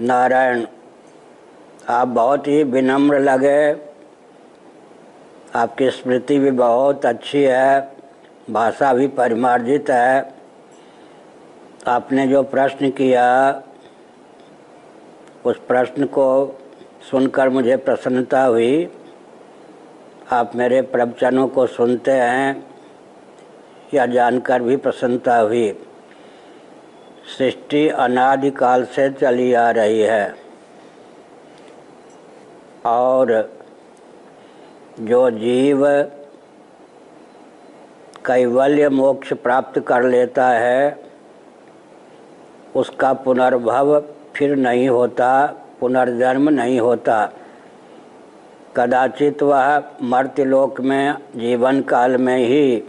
नारायण, आप बहुत ही विनम्र लगे। आपकी स्मृति भी बहुत अच्छी है, भाषा भी परिमार्जित है। आपने जो प्रश्न किया, उस प्रश्न को सुनकर मुझे प्रसन्नता हुई। आप मेरे प्रवचनों को सुनते हैं या जानकर भी प्रसन्नता हुई। सृष्टि अनादिकाल से चली आ रही है। और जो जीव कैवल्य मोक्ष प्राप्त कर लेता है, उसका पुनर्भव फिर नहीं होता, पुनर्जन्म नहीं होता। कदाचित वह मर्त्यलोक में, जीवन काल में ही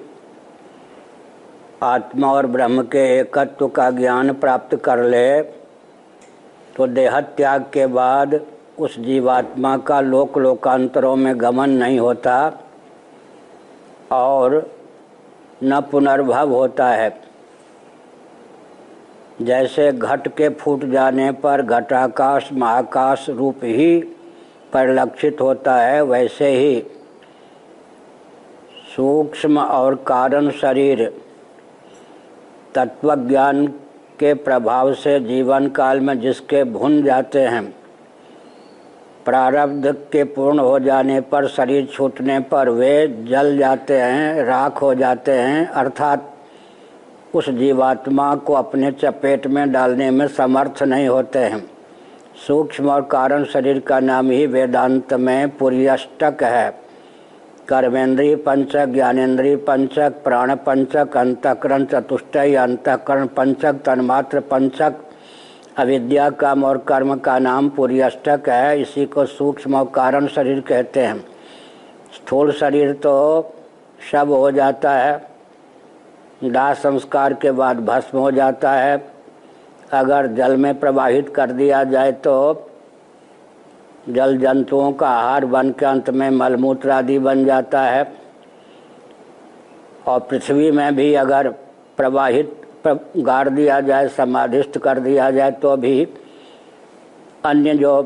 आत्मा और ब्रह्म के एकत्व का ज्ञान प्राप्त कर ले तो देह त्याग के बाद उस जीवात्मा का लोक लोकांतरों में गमन नहीं होता और न पुनर्भव होता है। जैसे घट के फूट जाने पर घटाकाश, महाकाश रूप ही परिलक्षित होता है, वैसे ही सूक्ष्म और कारण शरीर तत्वज्ञान के प्रभाव से जीवन काल में जिसके भुन जाते हैं, प्रारब्ध के पूर्ण हो जाने पर शरीर छूटने पर वे जल जाते हैं, राख हो जाते हैं, अर्थात उस जीवात्मा को अपने चपेट में डालने में समर्थ नहीं होते हैं। सूक्ष्म और कारण शरीर का नाम ही वेदांत में पुर्यष्टक है। कर्मेंद्रीय पंचक ज्ञानेन्द्रीय पंचक प्राण पंचक अंतकरण चतुष्टय अंतकरण पंचक तन्मात्र पंचक अविद्या काम और कर्म का नाम पूरी अष्टक है। इसी को सूक्ष्म और कारण शरीर कहते हैं। स्थूल शरीर तो शब हो जाता है, दाह संस्कार के बाद भस्म हो जाता है। अगर जल में प्रवाहित कर दिया जाए तो जल जंतुओं का आहार बन के अंत में मलमूत्र आदि बन जाता है। और पृथ्वी में भी अगर प्रवाहित गाड़ दिया जाए, समाधिस्थ कर दिया जाए तो भी अन्य जो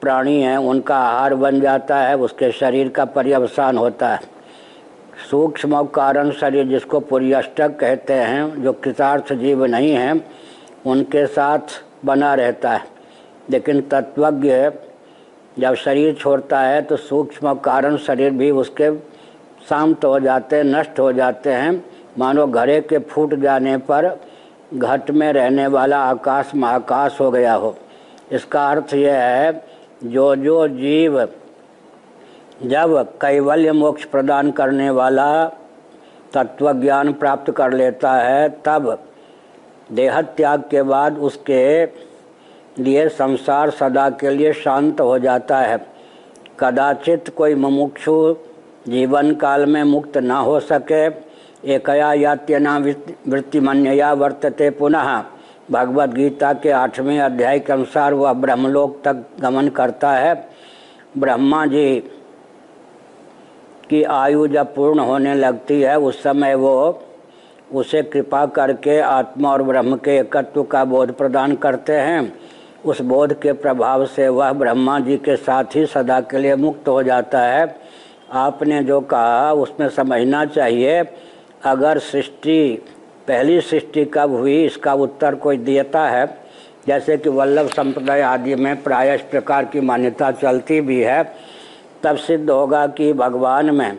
प्राणी हैं, उनका आहार बन जाता है, उसके शरीर का पर्यवसान होता है। सूक्ष्म कारण शरीर जिसको पुर्यष्टक कहते हैं, जो कृतार्थ जीव नहीं हैं, उनके साथ बना रहता है। लेकिन तत्वज्ञ जब शरीर छोड़ता है तो सूक्ष्म कारण शरीर भी उसके शांत हो जाते हैं, नष्ट हो जाते हैं। मानो घड़े के फूट जाने पर घट में रहने वाला आकाश महाकाश हो गया हो। इसका अर्थ यह है जो जो जीव जब कैवल्य मोक्ष प्रदान करने वाला तत्व ज्ञान प्राप्त कर लेता है, तब देह त्याग के बाद उसके लिए संसार सदा के लिए शांत हो जाता है। कदाचित कोई मुमुक्षु जीवन काल में मुक्त न हो सके। एकया यात्यना वृत्तिमन्यया वर्तते पुनः। भगवत गीता के आठवें अध्याय के अनुसार वह ब्रह्मलोक तक गमन करता है। ब्रह्मा जी की आयु जब पूर्ण होने लगती है, उस समय वो उसे कृपा करके आत्मा और ब्रह्म के एकत्व का बोध प्रदान करते हैं। उस बोध के प्रभाव से वह ब्रह्मा जी के साथ ही सदा के लिए मुक्त हो जाता है। आपने जो कहा, उसमें समझना चाहिए, अगर सृष्टि, पहली सृष्टि कब हुई, इसका उत्तर कोई देता है? जैसे कि वल्लभ संप्रदाय आदि में प्राय इस प्रकार की मान्यता चलती भी है। तब सिद्ध होगा कि भगवान में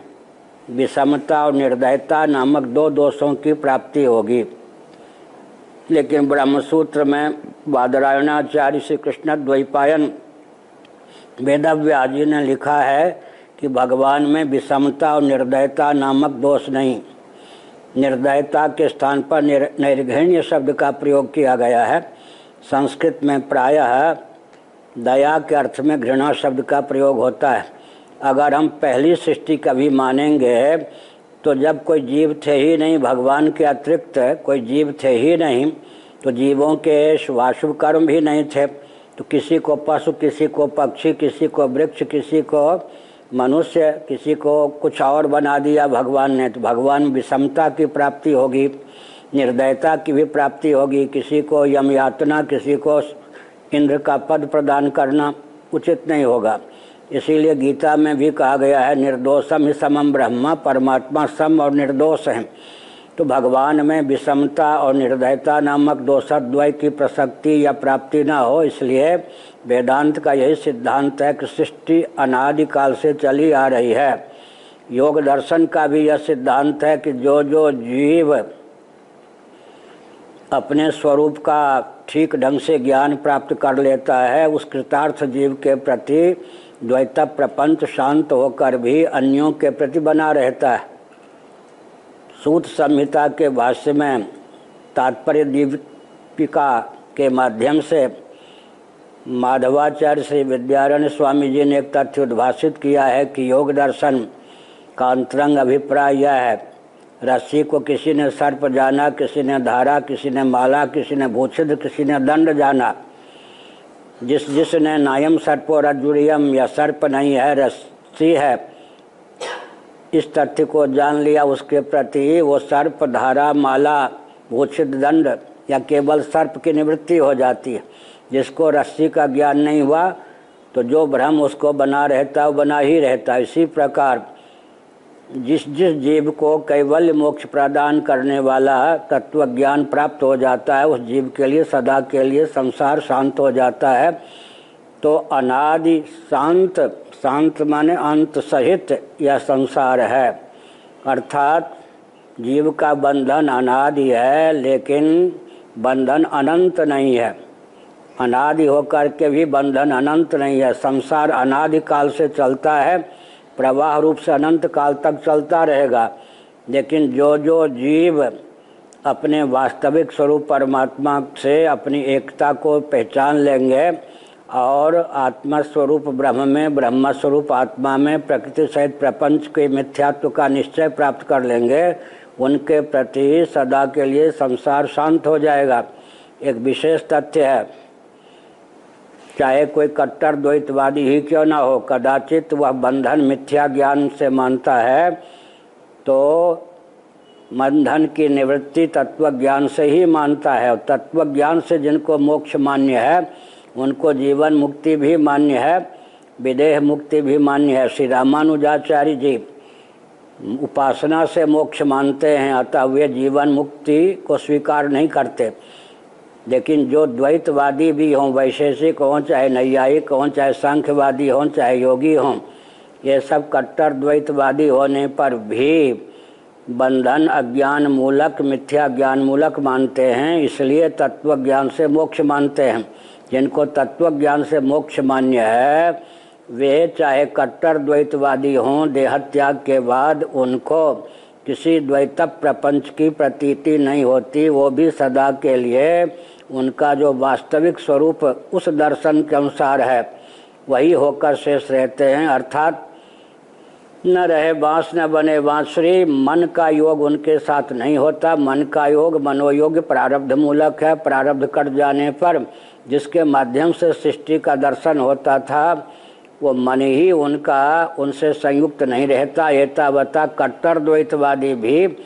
विषमता और निर्दयता नामक दो दोषों की प्राप्ति होगी। लेकिन ब्रह्मसूत्र में बादरायणाचार्य श्री कृष्ण द्वैपायन वेदव्यास जी ने लिखा है कि भगवान में विषमता और निर्दयता नामक दोष नहीं। निर्दयता के स्थान पर नैर्घण्य शब्द का प्रयोग किया गया है। संस्कृत में प्रायः दया के अर्थ में घृणा शब्द का प्रयोग होता है। अगर हम पहली सृष्टि कभी मानेंगे तो जब कोई जीव थे ही नहीं, भगवान के अतिरिक्त कोई जीव थे ही नहीं तो जीवों के शुभाशुभ कर्म भी नहीं थे। तो किसी को पशु, किसी को पक्षी, किसी को वृक्ष, किसी को मनुष्य, किसी को कुछ और बना दिया भगवान ने तो भगवान विषमता की प्राप्ति होगी, निर्दयता की भी प्राप्ति होगी। किसी को यम यातना किसी को इंद्र का पद प्रदान करना उचित नहीं होगा। इसीलिए गीता में भी कहा गया है, निर्दोषम ही समम ब्रह्म, परमात्मा सम और निर्दोष हैं। तो भगवान में विषमता और निर्दयता नामक दोषद्वय की प्रसक्ति या प्राप्ति न हो, इसलिए वेदांत का यही सिद्धांत है कि सृष्टि अनादिकाल से चली आ रही है। योग दर्शन का भी यह सिद्धांत है कि जो जो जीव अपने स्वरूप का ठीक ढंग से ज्ञान प्राप्त कर लेता है, उस कृतार्थ जीव के प्रति द्वैत प्रपंच शांत होकर भी अन्यों के प्रति बना रहता है। सूत संहिता के भाष्य में तात्पर्य दीपिका के माध्यम से माधवाचार्य श्री विद्यारण्य स्वामी जी ने एक तथ्य उद्भाषित किया है कि योग दर्शन का अंतरंग अभिप्राय यह है, रस्सी को किसी ने सर्प जाना, किसी ने धारा, किसी ने माला, किसी ने भूषित, किसी ने दंड जाना। जिस जिसने नायम सर्पो रजुड़ियम या सर्प नहीं है, रस्सी है, इस तथ्य को जान लिया, उसके प्रति वो सर्प धारा, माला भूषित दंड या केवल सर्प की निवृत्ति हो जाती है। जिसको रस्सी का ज्ञान नहीं हुआ तो जो भ्रम उसको बना रहता है बना ही रहता। इसी प्रकार जिस जिस जीव को कैवल्य मोक्ष प्रदान करने वाला तत्व ज्ञान प्राप्त हो जाता है, उस जीव के लिए, सदा के लिए संसार शांत हो जाता है। तो अनादि शांत शांत माने अंत सहित यह संसार है। अर्थात जीव का बंधन अनादि है, लेकिन बंधन अनंत नहीं है। अनादि होकर के भी बंधन अनंत नहीं है। संसार अनादि काल से चलता है। प्रवाह रूप से अनंत काल तक चलता रहेगा। लेकिन जो जो जीव अपने वास्तविक स्वरूप परमात्मा से अपनी एकता को पहचान लेंगे और आत्मा स्वरूप ब्रह्म में ब्रह्म स्वरूप आत्मा में, प्रकृति सहित प्रपंच के मिथ्यात्व का निश्चय प्राप्त कर लेंगे, उनके प्रति सदा के लिए संसार शांत हो जाएगा। एक विशेष तथ्य है चाहे कोई कट्टर, द्वैतवादी ही क्यों ना हो, कदाचित वह बंधन मिथ्या ज्ञान से मानता है तो बंधन की निवृत्ति तत्व ज्ञान से ही मानता है। और तत्व ज्ञान से जिनको मोक्ष मान्य है, उनको जीवन मुक्ति भी मान्य है, विदेह मुक्ति भी मान्य है। श्री रामानुजाचार्य जी उपासना से मोक्ष मानते हैं, अतः वे जीवन मुक्ति को स्वीकार नहीं करते। लेकिन जो द्वैतवादी भी हों, वैशेषिक हों, चाहे नैयायिक हों, चाहे सांख्यवादी हों, चाहे योगी हों, ये सब कट्टर द्वैतवादी होने पर भी बंधन अज्ञान मूलक मिथ्या ज्ञान मूलक मानते हैं, इसलिए तत्व ज्ञान से मोक्ष मानते हैं। जिनको तत्व ज्ञान से मोक्ष मान्य है, वे चाहे कट्टर द्वैतवादी हों, देहत्याग के बाद उनको किसी द्वैत प्रपंच की प्रतीति नहीं होती, वो भी सदा के लिए उनका जो वास्तविक स्वरूप उस दर्शन के अनुसार है, वही होकर शेष रहते हैं। अर्थात न रहे बाँस, न बने बांसुरी मन का योग उनके साथ नहीं होता। मन का योग मनोयोग प्रारब्ध मूलक है। प्रारब्ध कट जाने पर जिसके माध्यम से सृष्टि का दर्शन होता था, वो मन ही उनका, उनसे संयुक्त नहीं रहता। एतावता कट्टर द्वैतवादी भी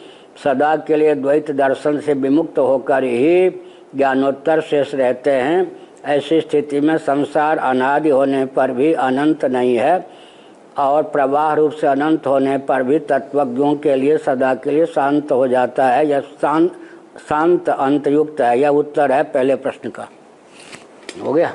सदा के लिए द्वैत दर्शन से विमुक्त होकर ही ज्ञानोत्तर शेष रहते हैं, ऐसी स्थिति में संसार अनादि होने पर भी अनंत नहीं है और प्रवाह रूप से अनंत होने पर भी तत्वज्ञों के लिए सदा के लिए शांत हो जाता है। यह शांत शांत अंतयुक्त है। यह उत्तर है पहले प्रश्न का। हो गया?